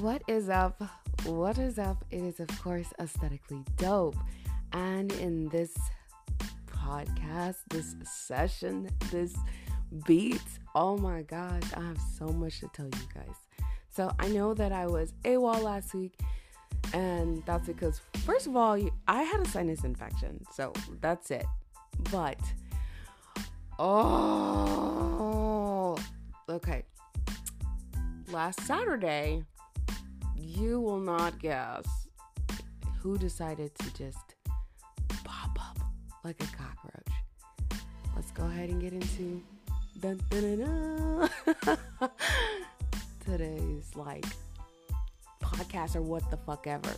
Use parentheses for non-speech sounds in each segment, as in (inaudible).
What is up? What is up? It is, of course, aesthetically dope. And in this podcast, this session, this beat, oh my gosh, I have so much to tell you guys. So I know that I was AWOL last week, and that's because, first of all, I had a sinus infection. So that's it. But, oh, okay. Last Saturday, you will not guess who decided to just pop up like a cockroach. Let's go ahead and get into dun, dun, dun, (laughs) today's like podcast or what the fuck ever.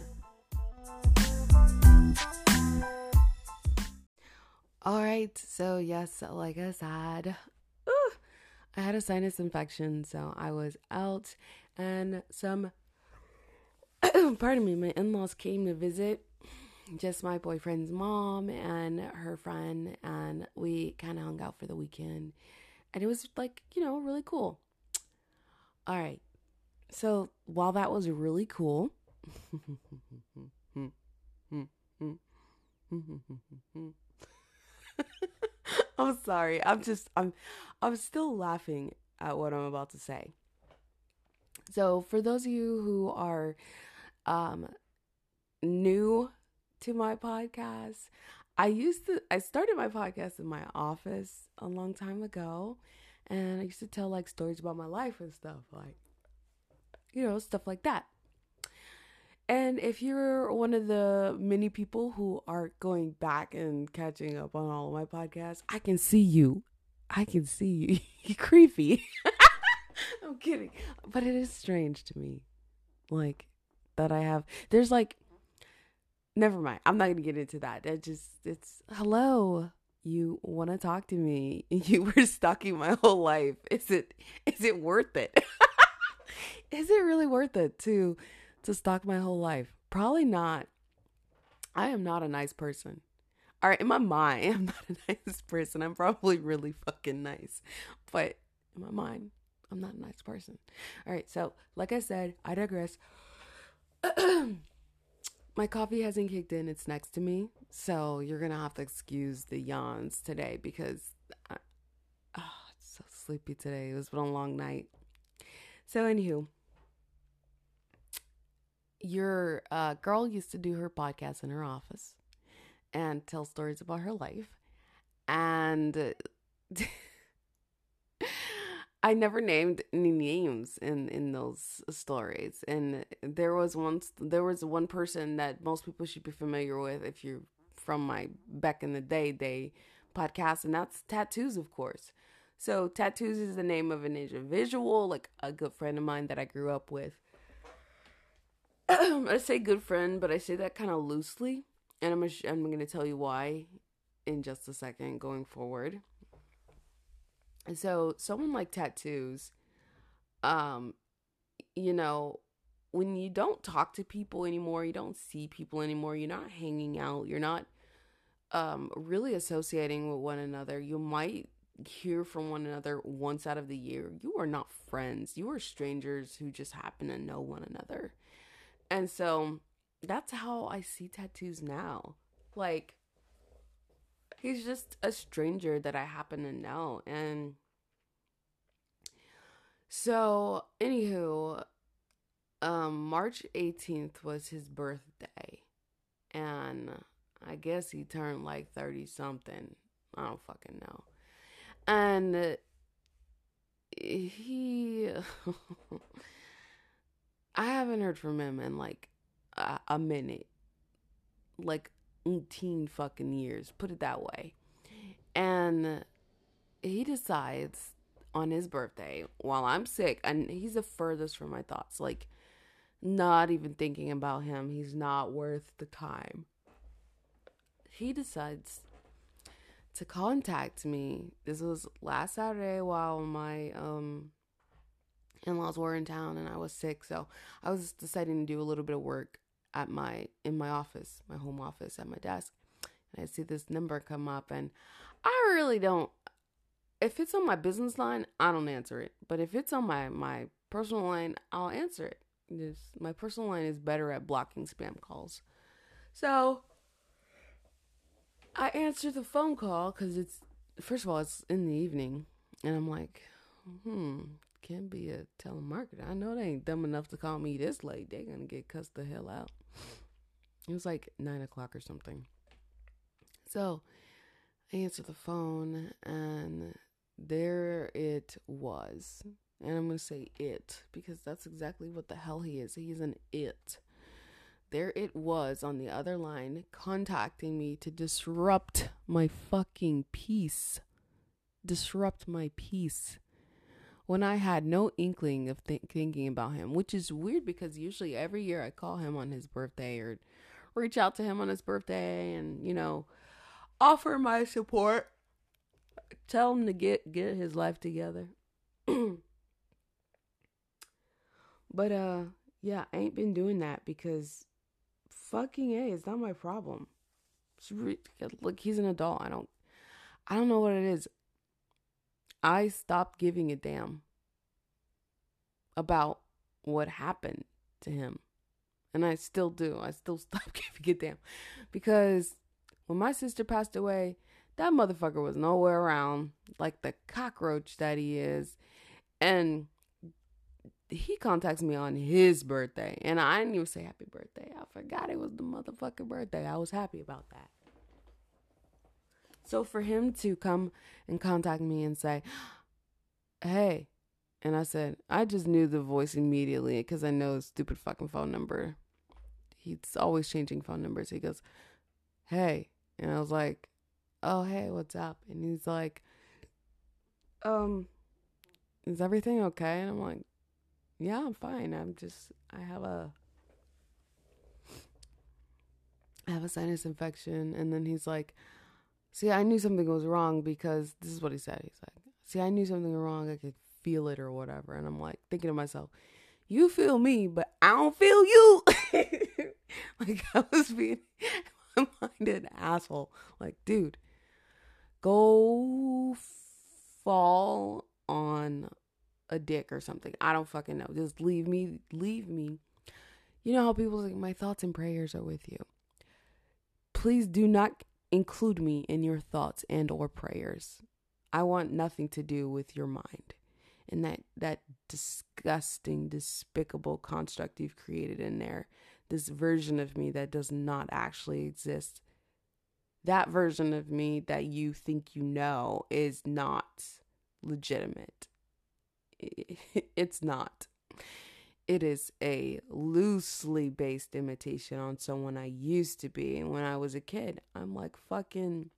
All right, so yes, like I said, uh, I had a sinus infection, so I was out, and some (coughs) pardon me, my in laws came to visit just my boyfriend's mom and her friend, and we kind of hung out for the weekend. And it was like, you know, really cool. All right. So while that was really cool, (laughs) I'm sorry. I'm just I'm I'm still laughing at what I'm about to say. So for those of you who are um, new to my podcast. I used to, I started my podcast in my office a long time ago, and I used to tell like stories about my life and stuff, like, you know, stuff like that. And if you're one of the many people who are going back and catching up on all of my podcasts, I can see you. I can see you. (laughs) You're creepy. (laughs) I'm kidding. But it is strange to me. Like, that I have. There's like, never mind. I'm not gonna get into that. It just, it's hello. You want to talk to me? (laughs) You were stalking my whole life. Is it, is it worth it? (laughs) is it really worth it to, to stalk my whole life? Probably not. I am not a nice person. All right, in my mind, (laughs) I'm not a nice person. I'm probably really fucking nice, but in my mind, I'm not a nice person. All right, so like I said, I digress. (clears throat) my coffee hasn't kicked in. It's next to me. So you're going to have to excuse the yawns today because I, oh, it's so sleepy today. It was been a long night. So, anywho, your uh, girl used to do her podcast in her office and tell stories about her life. And. (laughs) I never named any names in in those stories, and there was once there was one person that most people should be familiar with if you're from my back in the day day podcast, and that's tattoos, of course. So tattoos is the name of an individual, like a good friend of mine that I grew up with. (clears throat) I say good friend, but I say that kind of loosely, and I'm I'm going to tell you why in just a second going forward so someone like tattoos um you know when you don't talk to people anymore you don't see people anymore you're not hanging out you're not um really associating with one another you might hear from one another once out of the year. You are not friends. You are strangers who just happen to know one another. And so that's how i see tattoos now. Like he's just a stranger that I happen to know. And so, anywho, um, March 18th was his birthday. And I guess he turned like 30 something. I don't fucking know. And he. (laughs) I haven't heard from him in like a, a minute. Like 18 fucking years, put it that way. And he decides on his birthday while I'm sick, and he's the furthest from my thoughts. Like, not even thinking about him, he's not worth the time. He decides to contact me. This was last Saturday while my um in-laws were in town and I was sick, so I was deciding to do a little bit of work at my in my office, my home office at my desk. And I see this number come up and I really don't if it's on my business line, I don't answer it. But if it's on my my personal line, I'll answer it. My personal line is better at blocking spam calls. So I answer the phone call because it's first of all it's in the evening, and I'm like, hmm, can be a telemarketer. I know they ain't dumb enough to call me this late. They're gonna get cussed the hell out. It was like nine o'clock or something. So I answer the phone, and there it was. And I'm going to say it because that's exactly what the hell he is. He's an it. There it was on the other line contacting me to disrupt my fucking peace. Disrupt my peace. When I had no inkling of th- thinking about him, which is weird because usually every year I call him on his birthday or reach out to him on his birthday and, you know, offer my support. Tell him to get get his life together. (clears throat) but uh yeah, I ain't been doing that because fucking A, it's not my problem. Re- look, he's an adult. I don't I don't know what it is. I stopped giving a damn about what happened to him. And I still do. I still (laughs) stop giving a damn. Because when my sister passed away, that motherfucker was nowhere around like the cockroach that he is. And he contacts me on his birthday. And I didn't even say happy birthday. I forgot it was the motherfucking birthday. I was happy about that. So for him to come and contact me and say, hey, and I said, I just knew the voice immediately because I know his stupid fucking phone number. He's always changing phone numbers. He goes, hey. And I was like, oh, hey, what's up? And he's like, um, is everything okay? And I'm like, yeah, I'm fine. I'm just, I have a, I have a sinus infection. And then he's like, see, I knew something was wrong because this is what he said. He's like, see, I knew something was wrong. I could feel it or whatever. And I'm like, thinking to myself, you feel me, but I don't feel you. (laughs) like I was being (laughs) minded an asshole. Like, dude, go fall on a dick or something. I don't fucking know. Just leave me, leave me. You know how people say my thoughts and prayers are with you. Please do not include me in your thoughts and or prayers. I want nothing to do with your mind and that that disgusting despicable construct you've created in there this version of me that does not actually exist. That version of me that you think you know is not legitimate. (laughs) It's not. It is a loosely based imitation on someone I used to be. When I was a kid, I'm like fucking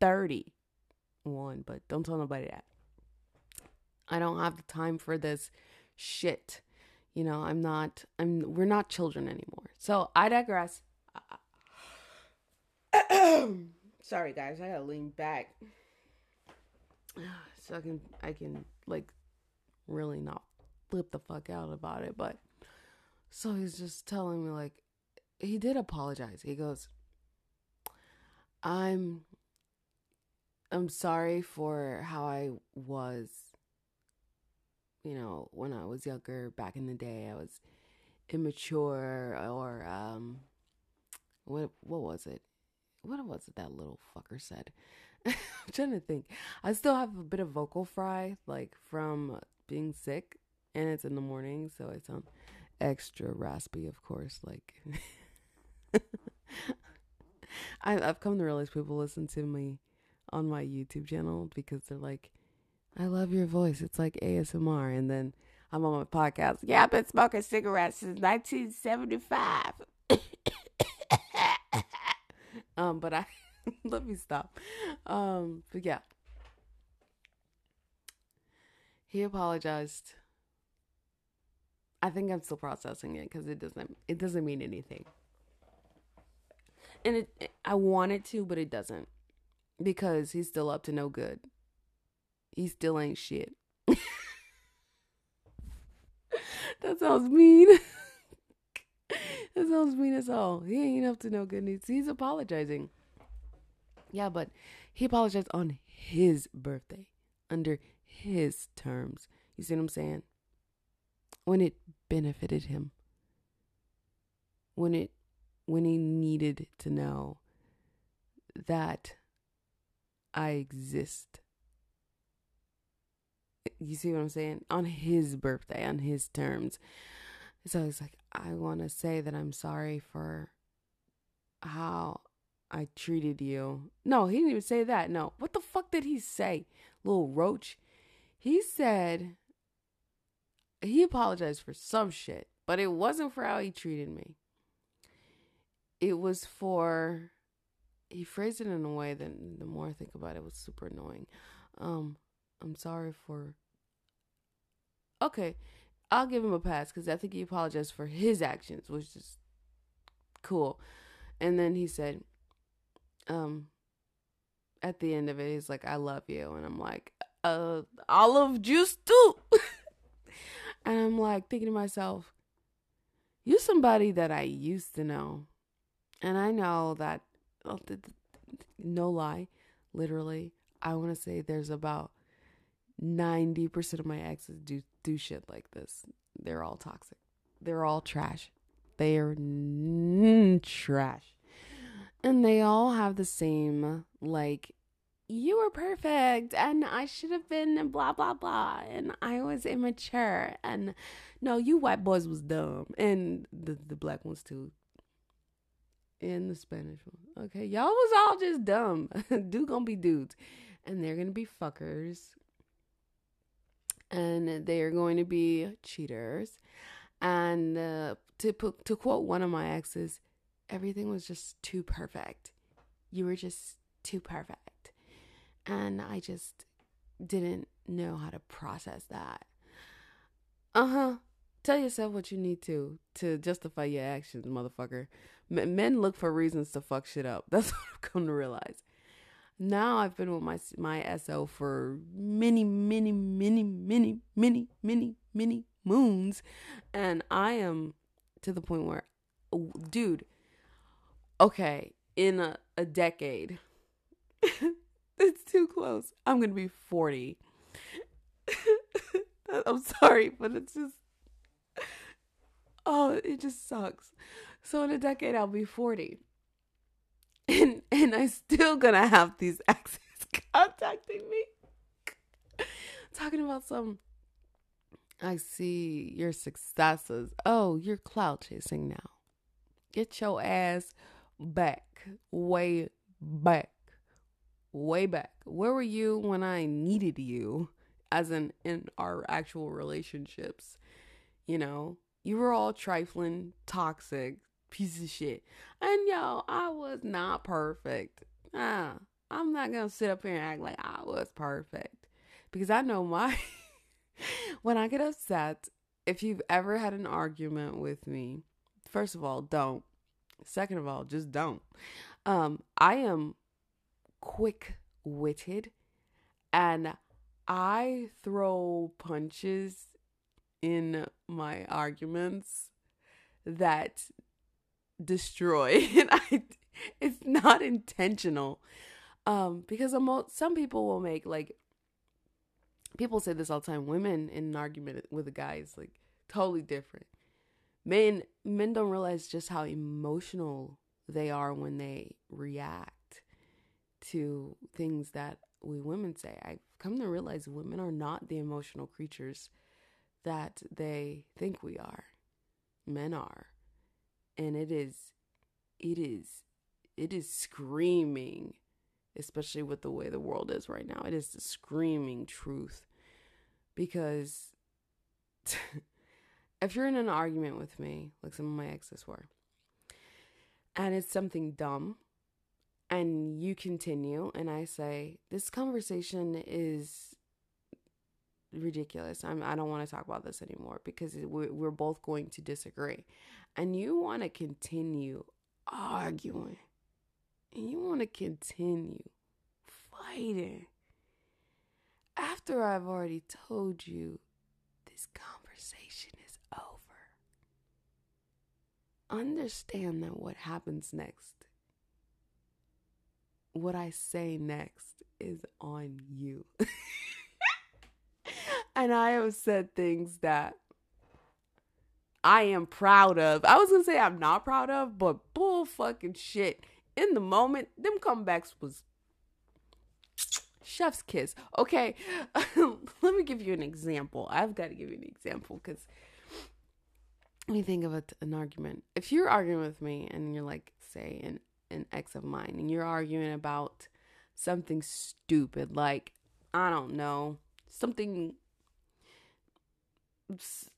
31, but don't tell nobody that. I don't have the time for this shit. You know, I'm not, I'm, we're not children anymore. So I digress. (clears throat) Sorry, guys, I gotta lean back (sighs) so I can, I can like really not flip the fuck out about it. But so he's just telling me, like, he did apologize. He goes, I'm, I'm sorry for how I was you know, when I was younger, back in the day, I was immature or um what what was it? What was it that little fucker said? (laughs) I'm trying to think. I still have a bit of vocal fry, like from being sick, and it's in the morning, so I sound extra raspy, of course. Like, (laughs) I, I've come to realize people listen to me on my YouTube channel because they're like, I love your voice. It's like ASMR. And then I'm on my podcast. Yeah, I've been smoking cigarettes since 1975. (coughs) um, but I (laughs) let me stop. Um, but yeah. He apologized. I think I'm still processing it because it doesn't it doesn't mean anything. And it I want it to, but it doesn't. Because he's still up to no good he still ain't shit. (laughs) that sounds mean. (laughs) that sounds mean as all. He ain't up to no good news. He's apologizing. Yeah, but he apologized on his birthday under his terms. You see what I'm saying? When it benefited him. When it when he needed to know that I exist. You see what I'm saying? On his birthday, on his terms. So he's like, I want to say that I'm sorry for how I treated you. No, he didn't even say that. No. What the fuck did he say? Little roach. He said he apologized for some shit, but it wasn't for how he treated me. It was for he phrased it in a way that the more I think about it was super annoying. Um, I'm sorry for Okay, I'll give him a pass because I think he apologized for his actions, which is cool. And then he said, um, at the end of it, he's like, I love you. And I'm like, uh, olive juice too. (laughs) and I'm like thinking to myself, you somebody that I used to know. And I know that, oh, no lie, literally, I want to say there's about 90% of my exes do do shit like this. They're all toxic. They're all trash. They are n- trash. And they all have the same like you were perfect and I should have been blah blah blah and I was immature and no you white boys was dumb and the the black ones too and the Spanish one. Okay, y'all was all just dumb. (laughs) Dude gonna be dudes and they're gonna be fuckers and they are going to be cheaters. And uh, to to quote one of my exes, everything was just too perfect. You were just too perfect, and I just didn't know how to process that. Uh huh. Tell yourself what you need to to justify your actions, motherfucker. M- men look for reasons to fuck shit up. (laughs) That's what I've come to realize now I've been with my my SO for many, many, many, many, many, many, many moons, and I am to the point where, dude, okay, in a, a decade, (laughs) (laughs) it's too close. I'm gonna be forty. (laughs) I'm sorry, but it's just, oh, it just sucks. So in a decade, I'll be forty and and I still gonna have these (laughs) exes contacting me, talking about some. I see your successes. Oh, you're cloud chasing now. Get your ass back, way back, way back. Where were you when I needed you? As in in our actual relationships, you know, you were all trifling, toxic, piece of shit. And yo, I was not perfect. Ah, I'm not gonna sit up here and act like I was perfect because I know my. (laughs) when I get upset, if you've ever had an argument with me, first of all, don't. Second of all, just don't. Um, I am quick witted and I throw punches in my arguments that destroy. (laughs) And I it's not intentional. Um because some people will make like people say this all the time women in an argument with a guy is like totally different. Men men don't realize just how emotional they are when they react to things that we women say. I've come to realize women are not the emotional creatures that they think we are. Men are. And it is it is it is screaming especially with the way the world is right now it is the screaming truth. Because (laughs) if you're in an argument with me like some of my exes were and it's something dumb and you continue and i say this conversation is ridiculous. I'm, i don't want to talk about this anymore because we're, we're both going to disagree. And you want to continue arguing. And you want to continue fighting. After I've already told you this conversation is over, understand that what happens next, what I say next, is on you. (laughs) and I have said things that I am proud of. I was gonna say I'm not proud of, but bull fucking shit. In the moment, them comebacks was chef's kiss. Okay, (laughs) let me give you an example. I've got to give you an example because let me think of a, an argument. If you're arguing with me and you're like, say, an an ex of mine, and you're arguing about something stupid, like I don't know, something.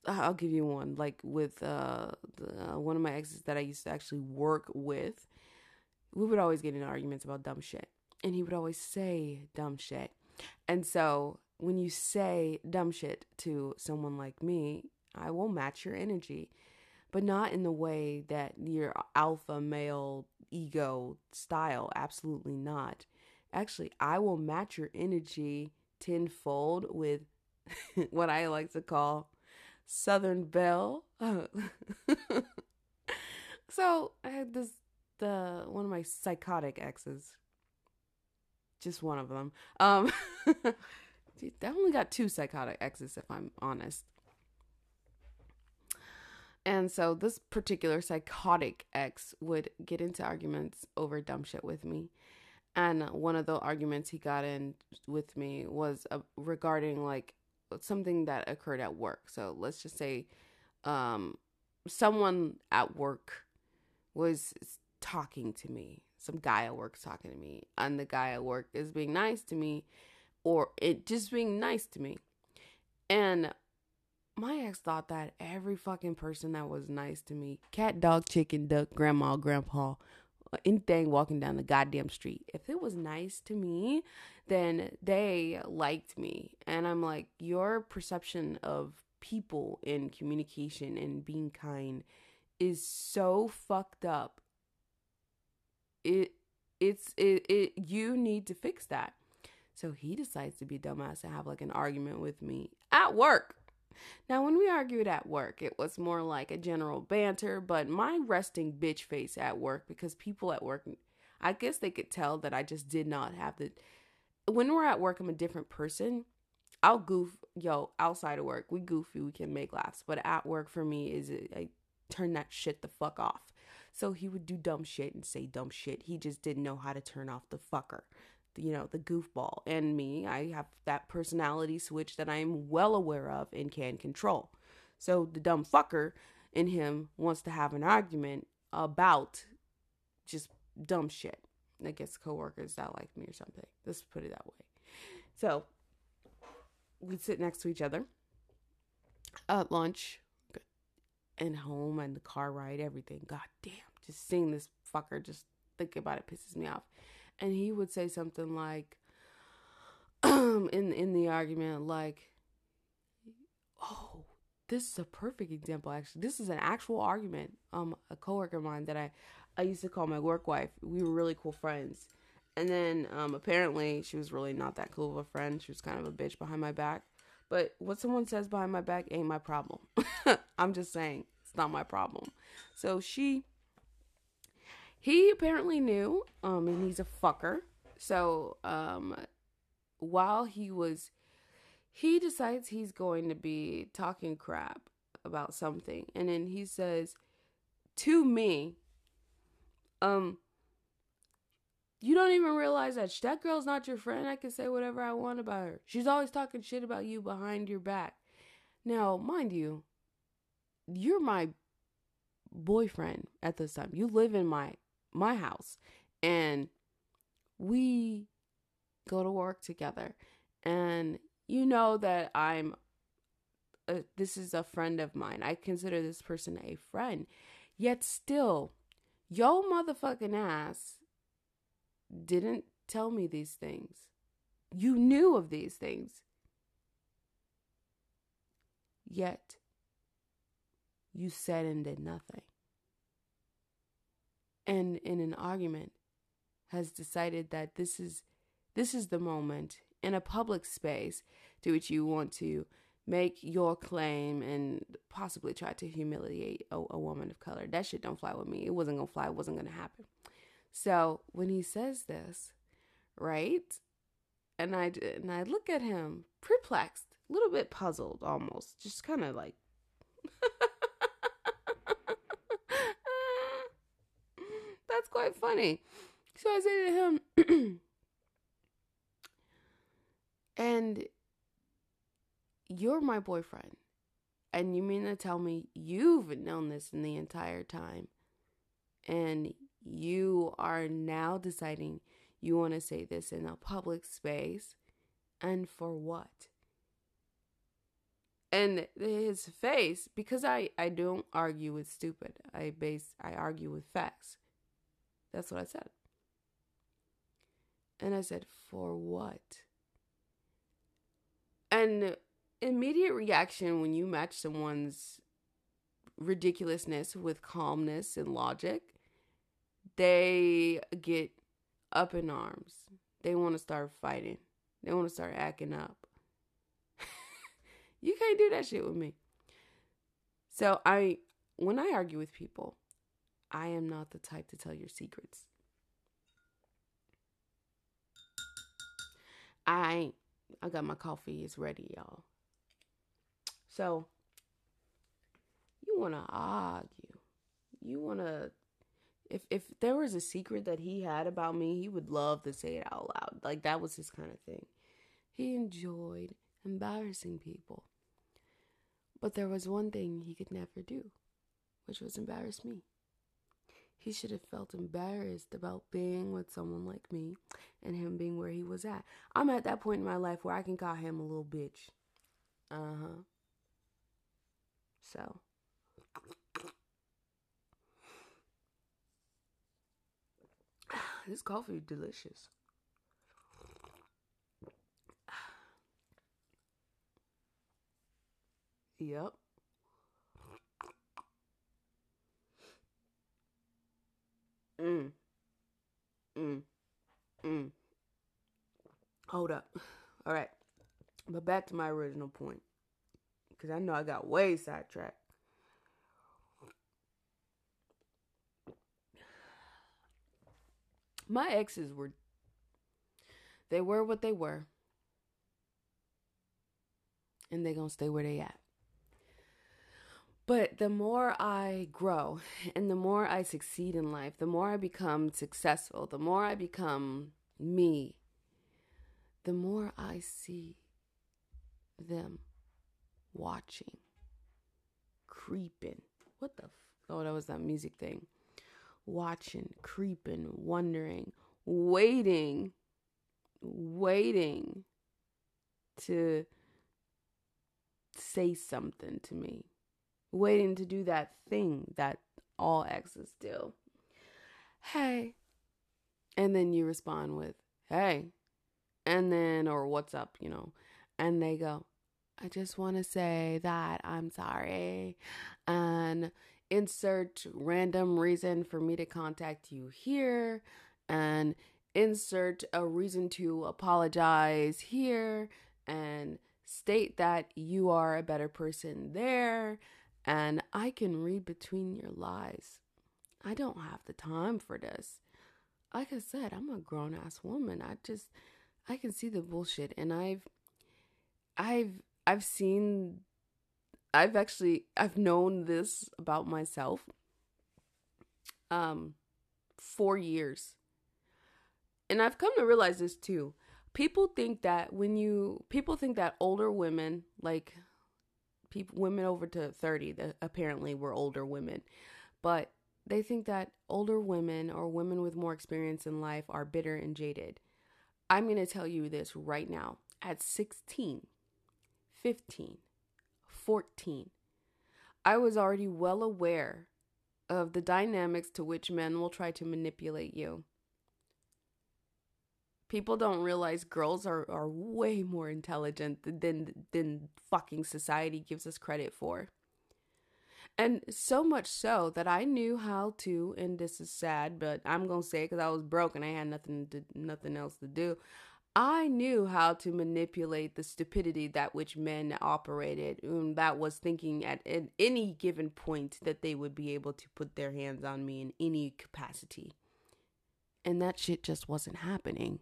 I'll give you one, like with uh, the, one of my exes that I used to actually work with. We would always get in arguments about dumb shit and he would always say dumb shit. And so when you say dumb shit to someone like me, I will match your energy, but not in the way that your alpha male ego style. Absolutely not. Actually, I will match your energy tenfold with (laughs) what I like to call Southern Belle. (laughs) so I had this the one of my psychotic exes just one of them. Um, (laughs) I only got two psychotic exes, if I'm honest. And so this particular psychotic ex would get into arguments over dumb shit with me. And one of the arguments he got in with me was uh, regarding like something that occurred at work. So let's just say um, someone at work was talking to me some guy at work talking to me and the guy at work is being nice to me or it just being nice to me. And my ex thought that every fucking person that was nice to me, cat, dog, chicken, duck, grandma, grandpa, anything walking down the goddamn street, if it was nice to me, then they liked me. And I'm like, your perception of people in communication and being kind is so fucked up it it's it, it you need to fix that. So he decides to be dumbass and have like an argument with me at work. Now, when we argued at work, it was more like a general banter, but my resting bitch face at work because people at work, I guess they could tell that I just did not have the. When we're at work, I'm a different person. I'll goof, yo, outside of work, we goofy, we can make laughs, but at work for me is I turn that shit the fuck off. So he would do dumb shit and say dumb shit. He just didn't know how to turn off the fucker, you know, the goofball. And me, I have that personality switch that I am well aware of and can control. So the dumb fucker in him wants to have an argument about just dumb shit. I guess coworkers that like me or something. Let's put it that way. So we'd sit next to each other at lunch and home and the car ride, everything. God damn, just seeing this fucker, just thinking about it pisses me off. And he would say something like, (clears throat) in in the argument, like, "Oh, this is a perfect example. Actually, this is an actual argument. Um, a coworker of mine that I, I used to call my work wife. We were really cool friends." And then um, apparently she was really not that cool of a friend. She was kind of a bitch behind my back. But what someone says behind my back ain't my problem. (laughs) I'm just saying, it's not my problem. So she he apparently knew, um, and he's a fucker. So, um, while he was, he decides he's going to be talking crap about something, and then he says to me, um, you don't even realize that that girl's not your friend. I can say whatever I want about her. She's always talking shit about you behind your back. Now, mind you, you're my boyfriend at this time. You live in my my house and we go to work together. And you know that I'm a, this is a friend of mine. I consider this person a friend. Yet still, yo motherfucking ass didn't tell me these things. You knew of these things. Yet, you said and did nothing. And in an argument, has decided that this is this is the moment in a public space to which you want to make your claim and possibly try to humiliate a, a woman of color. That shit don't fly with me. It wasn't gonna fly. It wasn't gonna happen. So when he says this, right, and I and I look at him perplexed, a little bit puzzled, almost, just kind of like. (laughs) quite funny. So I say to him, (clears throat) and you're my boyfriend. And you mean to tell me you've known this in the entire time? And you are now deciding you want to say this in a public space? And for what? And his face, because I, I don't argue with stupid. I base I argue with facts. That's what I said. And I said, for what? And immediate reaction when you match someone's ridiculousness with calmness and logic, they get up in arms. They want to start fighting. They want to start acting up. (laughs) you can't do that shit with me. So I when I argue with people, I am not the type to tell your secrets. I I got my coffee. It's ready, y'all. So, you want to argue. You want to if if there was a secret that he had about me, he would love to say it out loud. Like that was his kind of thing. He enjoyed embarrassing people. But there was one thing he could never do, which was embarrass me. He should have felt embarrassed about being with someone like me and him being where he was at. I'm at that point in my life where I can call him a little bitch. Uh huh. So. (sighs) This coffee is delicious. (sighs) Yep. Mm. Mm. Mm. Hold up. (laughs) All right. But back to my original point. Because I know I got way sidetracked. My exes were. They were what they were. And they gonna stay where they at. But the more I grow (laughs) and the more I succeed in life, the more I become successful, the more I become me, the more I see them watching, creeping. What the? F- oh, that was that music thing. Watching, creeping, wondering, waiting, waiting to say something to me waiting to do that thing that all exes do. Hey. And then you respond with, hey. And then, or what's up, you know. And they go, I just want to say that I'm sorry. And insert random reason for me to contact you here. And insert a reason to apologize here. And state that you are a better person there and I can read between your lies. I don't have the time for this. Like I said, I'm a grown ass woman. I just I can see the bullshit and I've I've I've seen I've actually I've known this about myself um for years. And I've come to realize this too. People think that when you people think that older women like people women over to 30 that apparently were older women. But they think that older women or women with more experience in life are bitter and jaded. I'm going to tell you this right now. At 16 15 14 i was already well aware of the dynamics to which men will try to manipulate you people don't realize girls are, are way more intelligent than than fucking society gives us credit for. And so much so that I knew how to, and this is sad, but I'm gonna say it because I was broke and I had nothing to, nothing else to do. I knew how to manipulate the stupidity that which men operated, and that was thinking at, at any given point that they would be able to put their hands on me in any capacity. And that shit just wasn't happening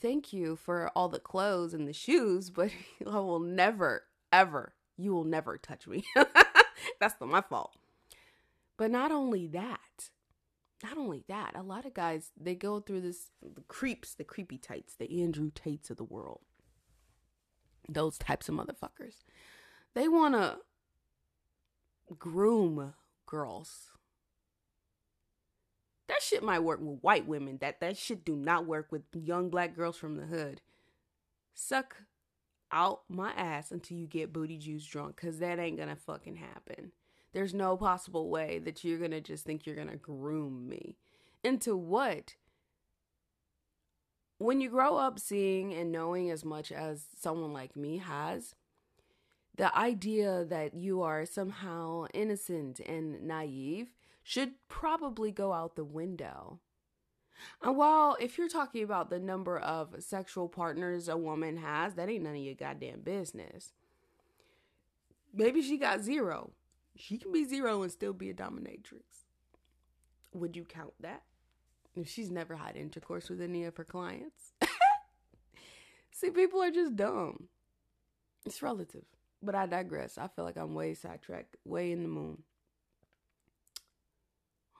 thank you for all the clothes and the shoes, but (laughs) I will never, ever, you will never touch me. (laughs) That's not my fault. But not only that, not only that, a lot of guys they go through this the creeps, the creepy tights, the Andrew Tates of the world. Those types of motherfuckers. They want to groom girls. That shit might work with white women. That that shit do not work with young black girls from the hood. Suck out my ass until you get booty juice drunk cuz that ain't going to fucking happen. There's no possible way that you're going to just think you're going to groom me. Into what? When you grow up seeing and knowing as much as someone like me has, the idea that you are somehow innocent and naive should probably go out the window. And while if you're talking about the number of sexual partners a woman has, that ain't none of your goddamn business. Maybe she got zero. She can be zero and still be a dominatrix. Would you count that? If she's never had intercourse with any of her clients. (laughs) See, people are just dumb. It's relative. But I digress. I feel like I'm way sidetracked, way in the moon.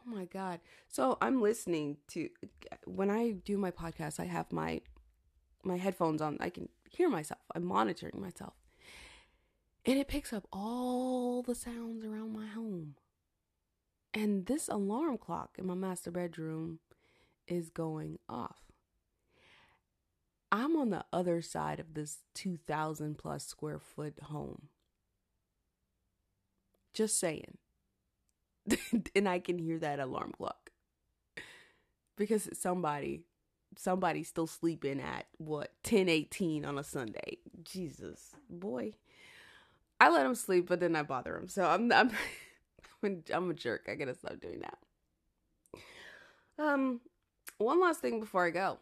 Oh my God. So I'm listening to, when I do my podcast, I have my my headphones on. I can hear myself. I'm monitoring myself. And it picks up all the sounds around my home. And this alarm clock in my master bedroom is going off. I'm on the other side of this 2,000 plus square foot home. Just saying. (laughs) and I can hear that alarm clock. Because somebody, somebody's still sleeping at what, 1018 on a Sunday. Jesus, boy. I let him sleep, but then I bother him. So I'm (laughs) I'm I'm a jerk. I gotta stop doing that. Um, one last thing before I go.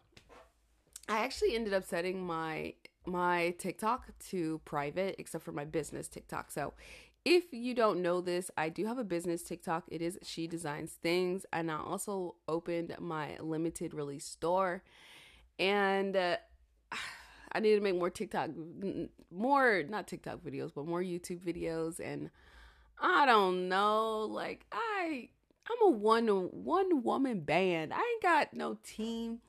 I actually ended up setting my my TikTok to private, except for my business TikTok. So if you don't know this, I do have a business TikTok. It is She Designs Things, and I also opened my limited release store. And uh, (sighs) I need to make more TikTok, more not TikTok videos, but more YouTube videos. And I don't know, like I, I'm a one one woman band. I ain't got no team.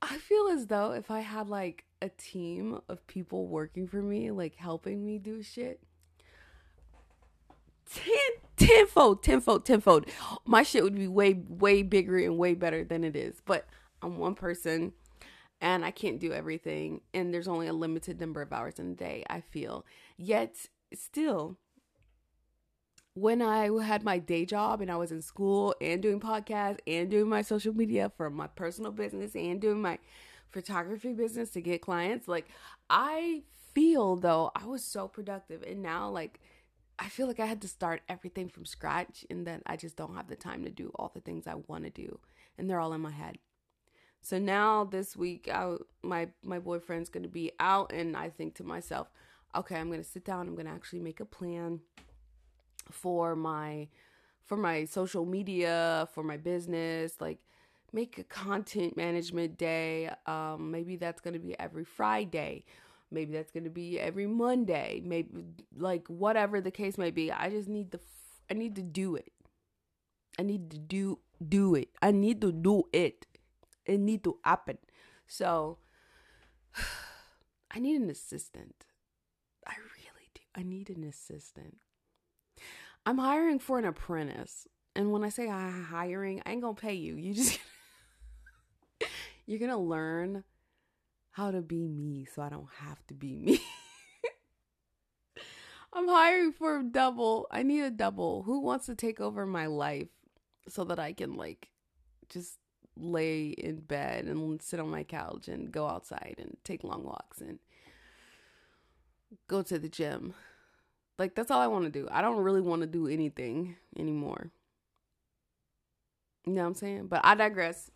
I feel as though if I had like a team of people working for me, like helping me do shit, ten, tenfold, tenfold, tenfold, my shit would be way, way bigger and way better than it is. But I'm one person and I can't do everything. And there's only a limited number of hours in a day, I feel. Yet, still, when I had my day job and I was in school and doing podcasts and doing my social media for my personal business and doing my photography business to get clients, like, I feel though I was so productive. And now, like, I feel like I had to start everything from scratch and then I just don't have the time to do all the things I want to do. And they're all in my head. So now this week, I, my my boyfriend's gonna be out, and I think to myself, okay, I'm gonna sit down. I'm gonna actually make a plan for my for my social media, for my business, like make a content management day. Um, maybe that's gonna be every Friday. Maybe that's gonna be every Monday. Maybe like whatever the case may be. I just need the I need to do it. I need to do do it. I need to do it it need to happen. So (sighs) I need an assistant. I really do. I need an assistant. I'm hiring for an apprentice. And when I say hiring, I ain't gonna pay you. You just (laughs) you're gonna learn how to be me so I don't have to be me. (laughs) I'm hiring for a double. I need a double. Who wants to take over my life so that I can like just lay in bed and sit on my couch and go outside and take long walks and go to the gym. Like that's all I want to do. I don't really want to do anything anymore. You know what I'm saying? But I digress.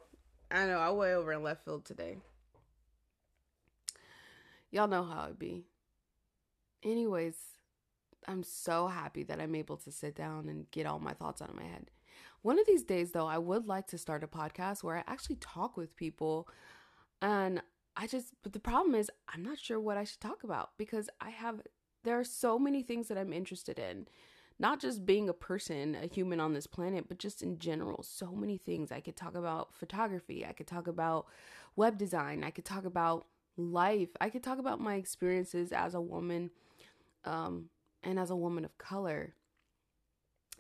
I know I way over in left field today. Y'all know how it be. Anyways, I'm so happy that I'm able to sit down and get all my thoughts out of my head. One of these days, though, I would like to start a podcast where I actually talk with people. And I just, but the problem is, I'm not sure what I should talk about because I have, there are so many things that I'm interested in. not just being a person, a human on this planet, but just in general. So many things. I could talk about photography, I could talk about web design, I could talk about life, I could talk about my experiences as a woman um, and as a woman of color.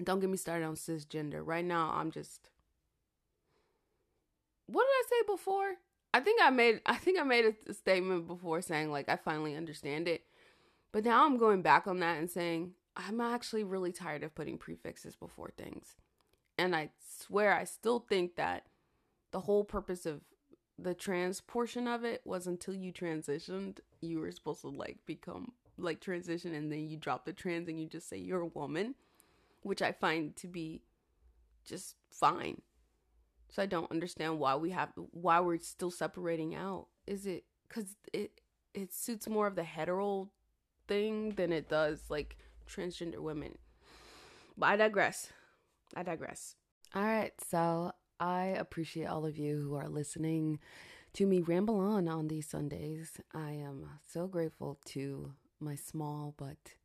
Don't get me started on cisgender. Right now, I'm just. What did I say before? I think I made I think I made a statement before saying like I finally understand it. But now I'm going back on that and saying I'm actually really tired of putting prefixes before things. And I swear I still think that the whole purpose of the trans portion of it was until you transitioned, you were supposed to like become like transition and then you drop the trans and you just say you're a woman, which I find to be just fine. So I don't understand why we have why we're still separating out. Is it cuz it it suits more of the hetero thing than it does like transgender women. But I digress. I digress. All right, so I appreciate all of you who are listening to me ramble on on these Sundays. I am so grateful to my small but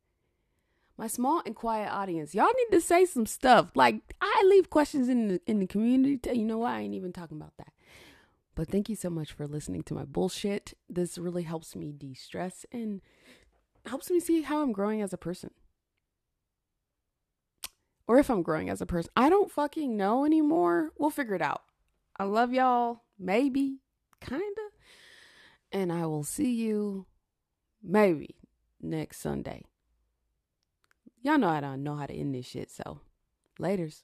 my small and quiet audience. Y'all need to say some stuff. Like I leave questions in the in the community. You know what? I ain't even talking about that. But thank you so much for listening to my bullshit. This really helps me de-stress and helps me see how I'm growing as a person or if I'm growing as a person. I don't fucking know anymore. We'll figure it out. I love y'all. Maybe. Kinda. And I will see you maybe next Sunday. Y'all know I don't know how to end this shit, so laters.